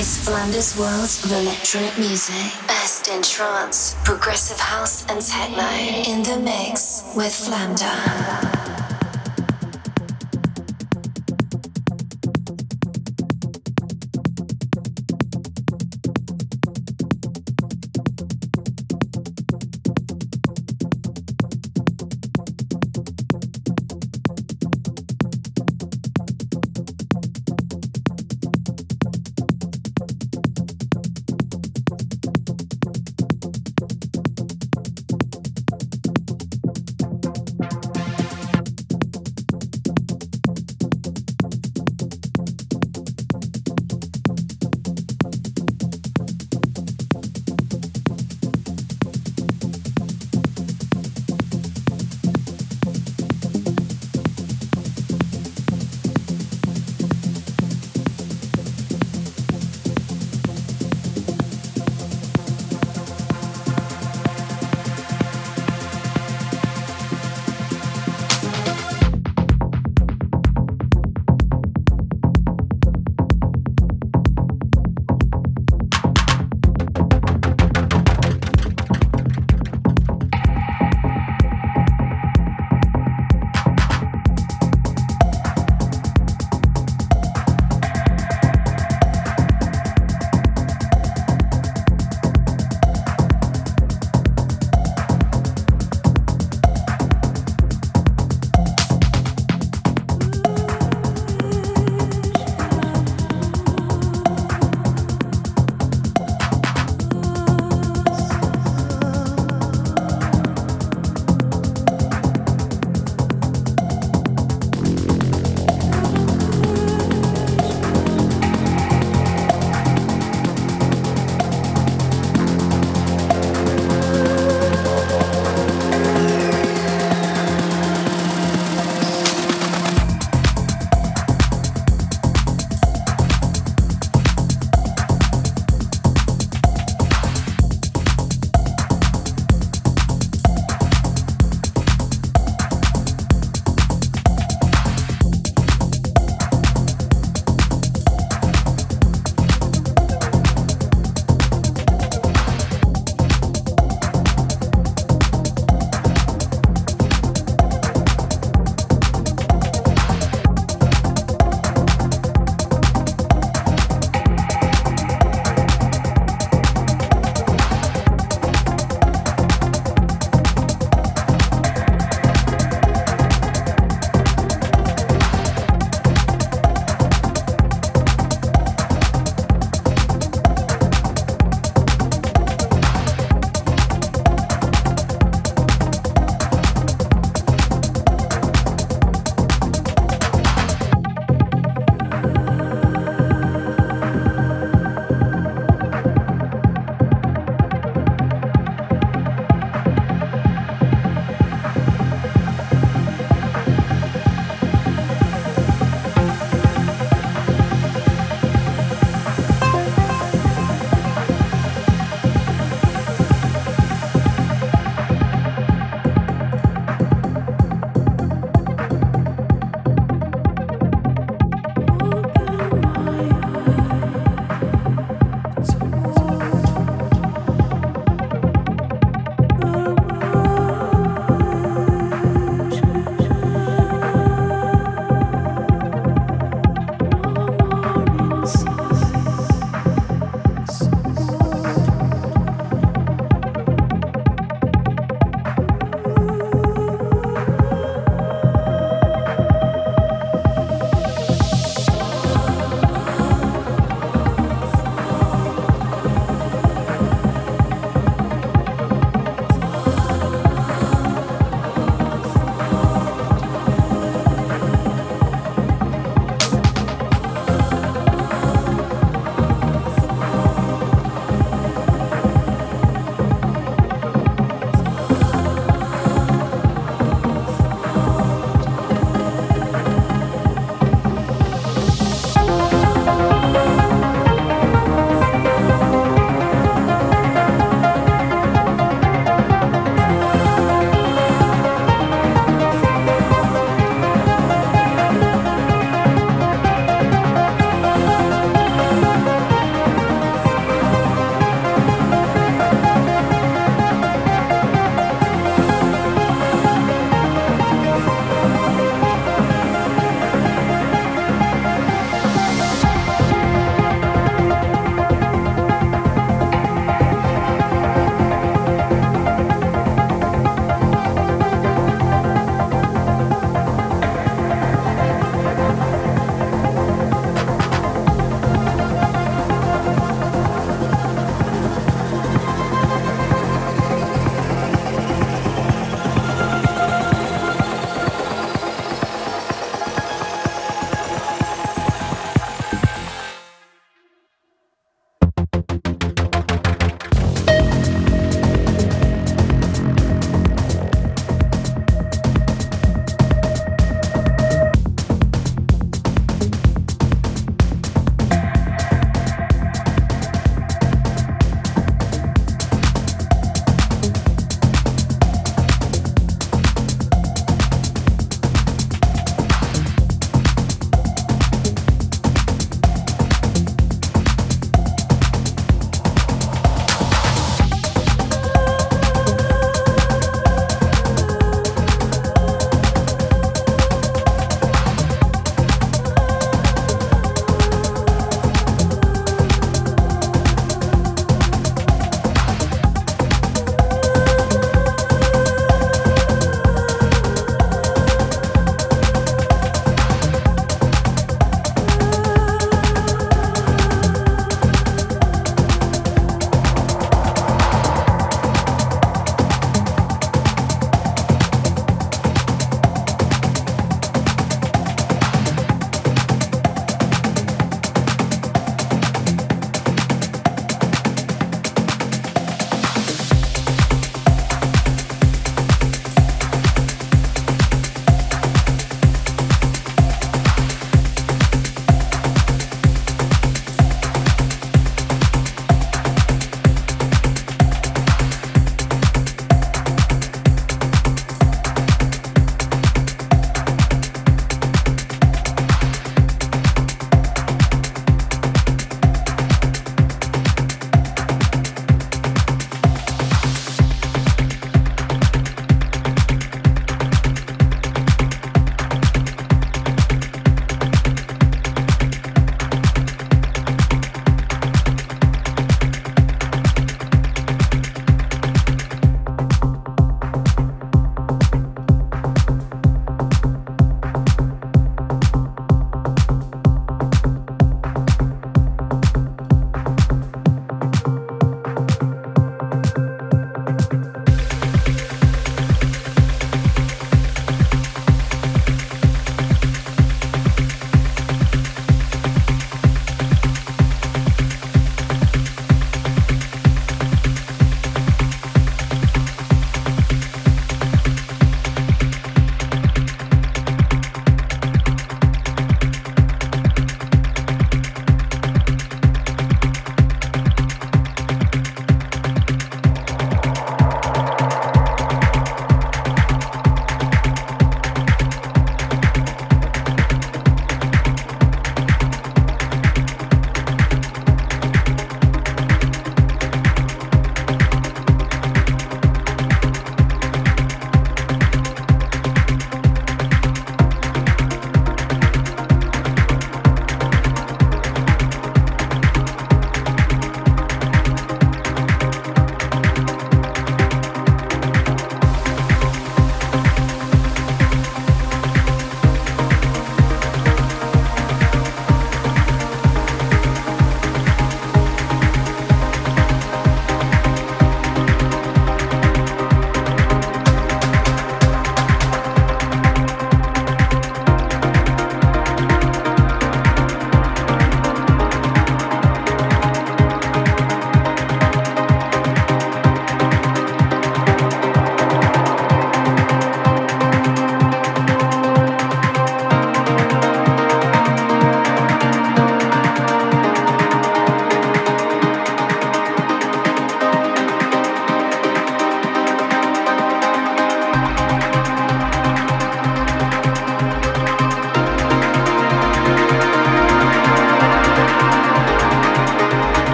is Flamda's World of electronic music. Best in trance, progressive house, and techno. In the mix with Flamda.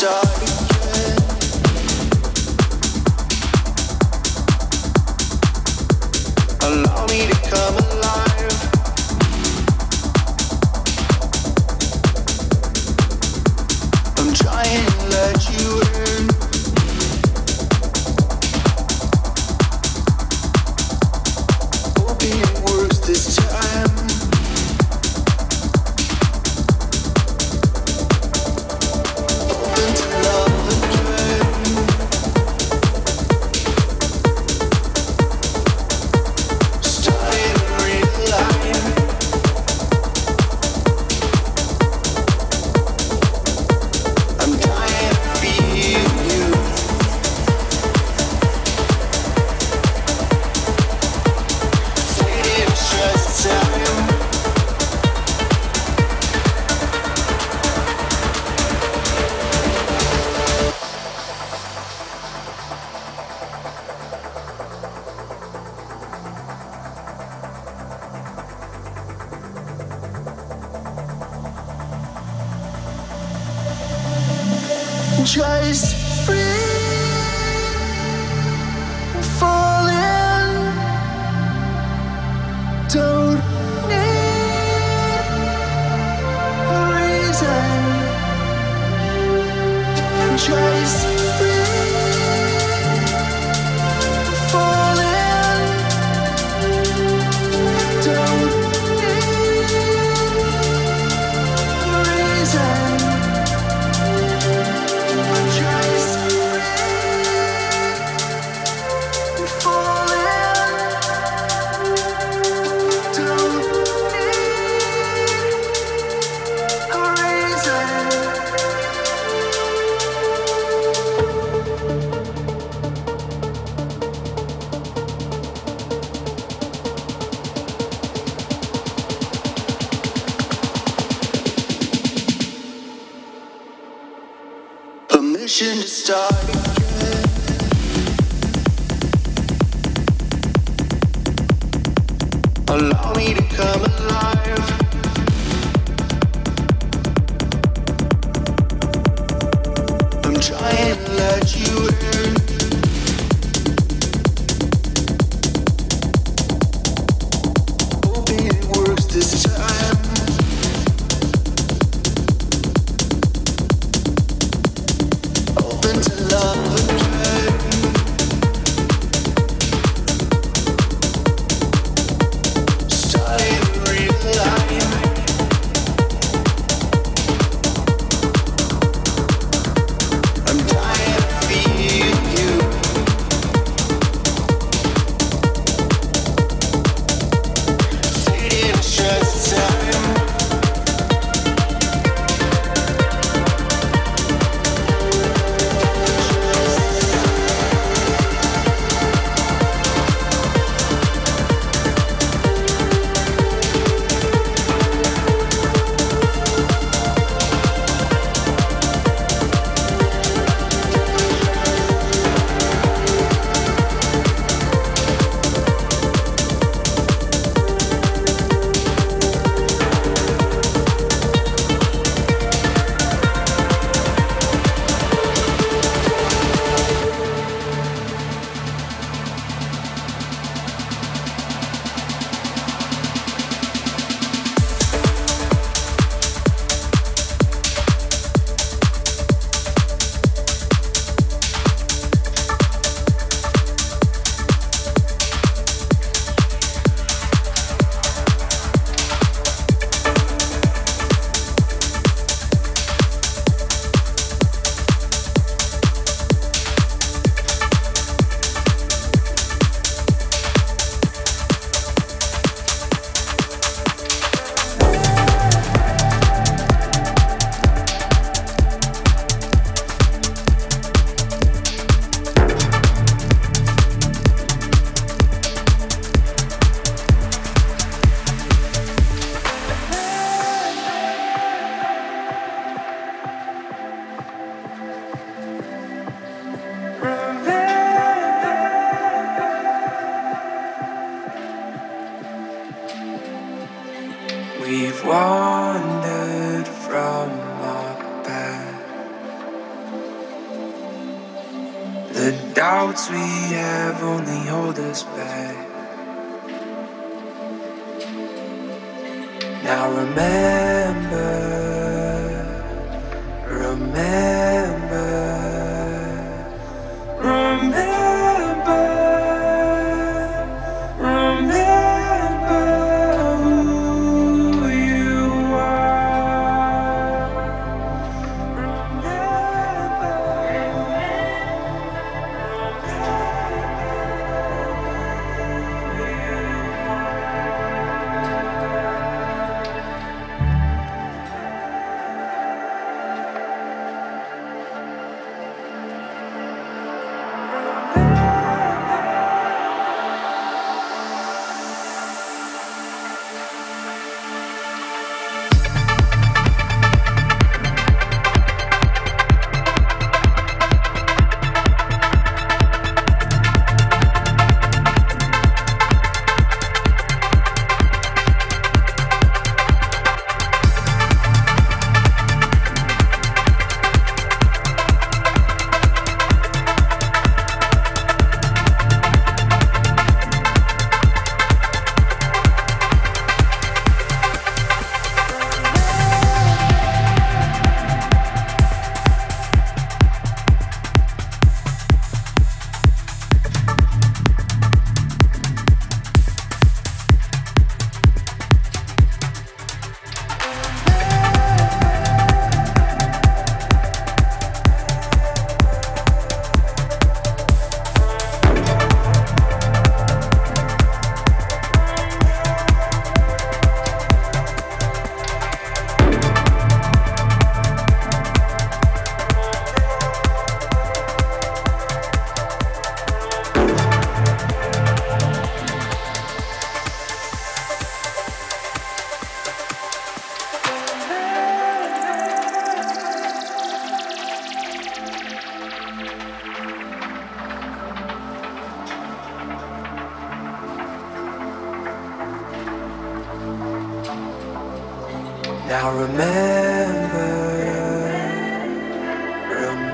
start.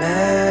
Yeah.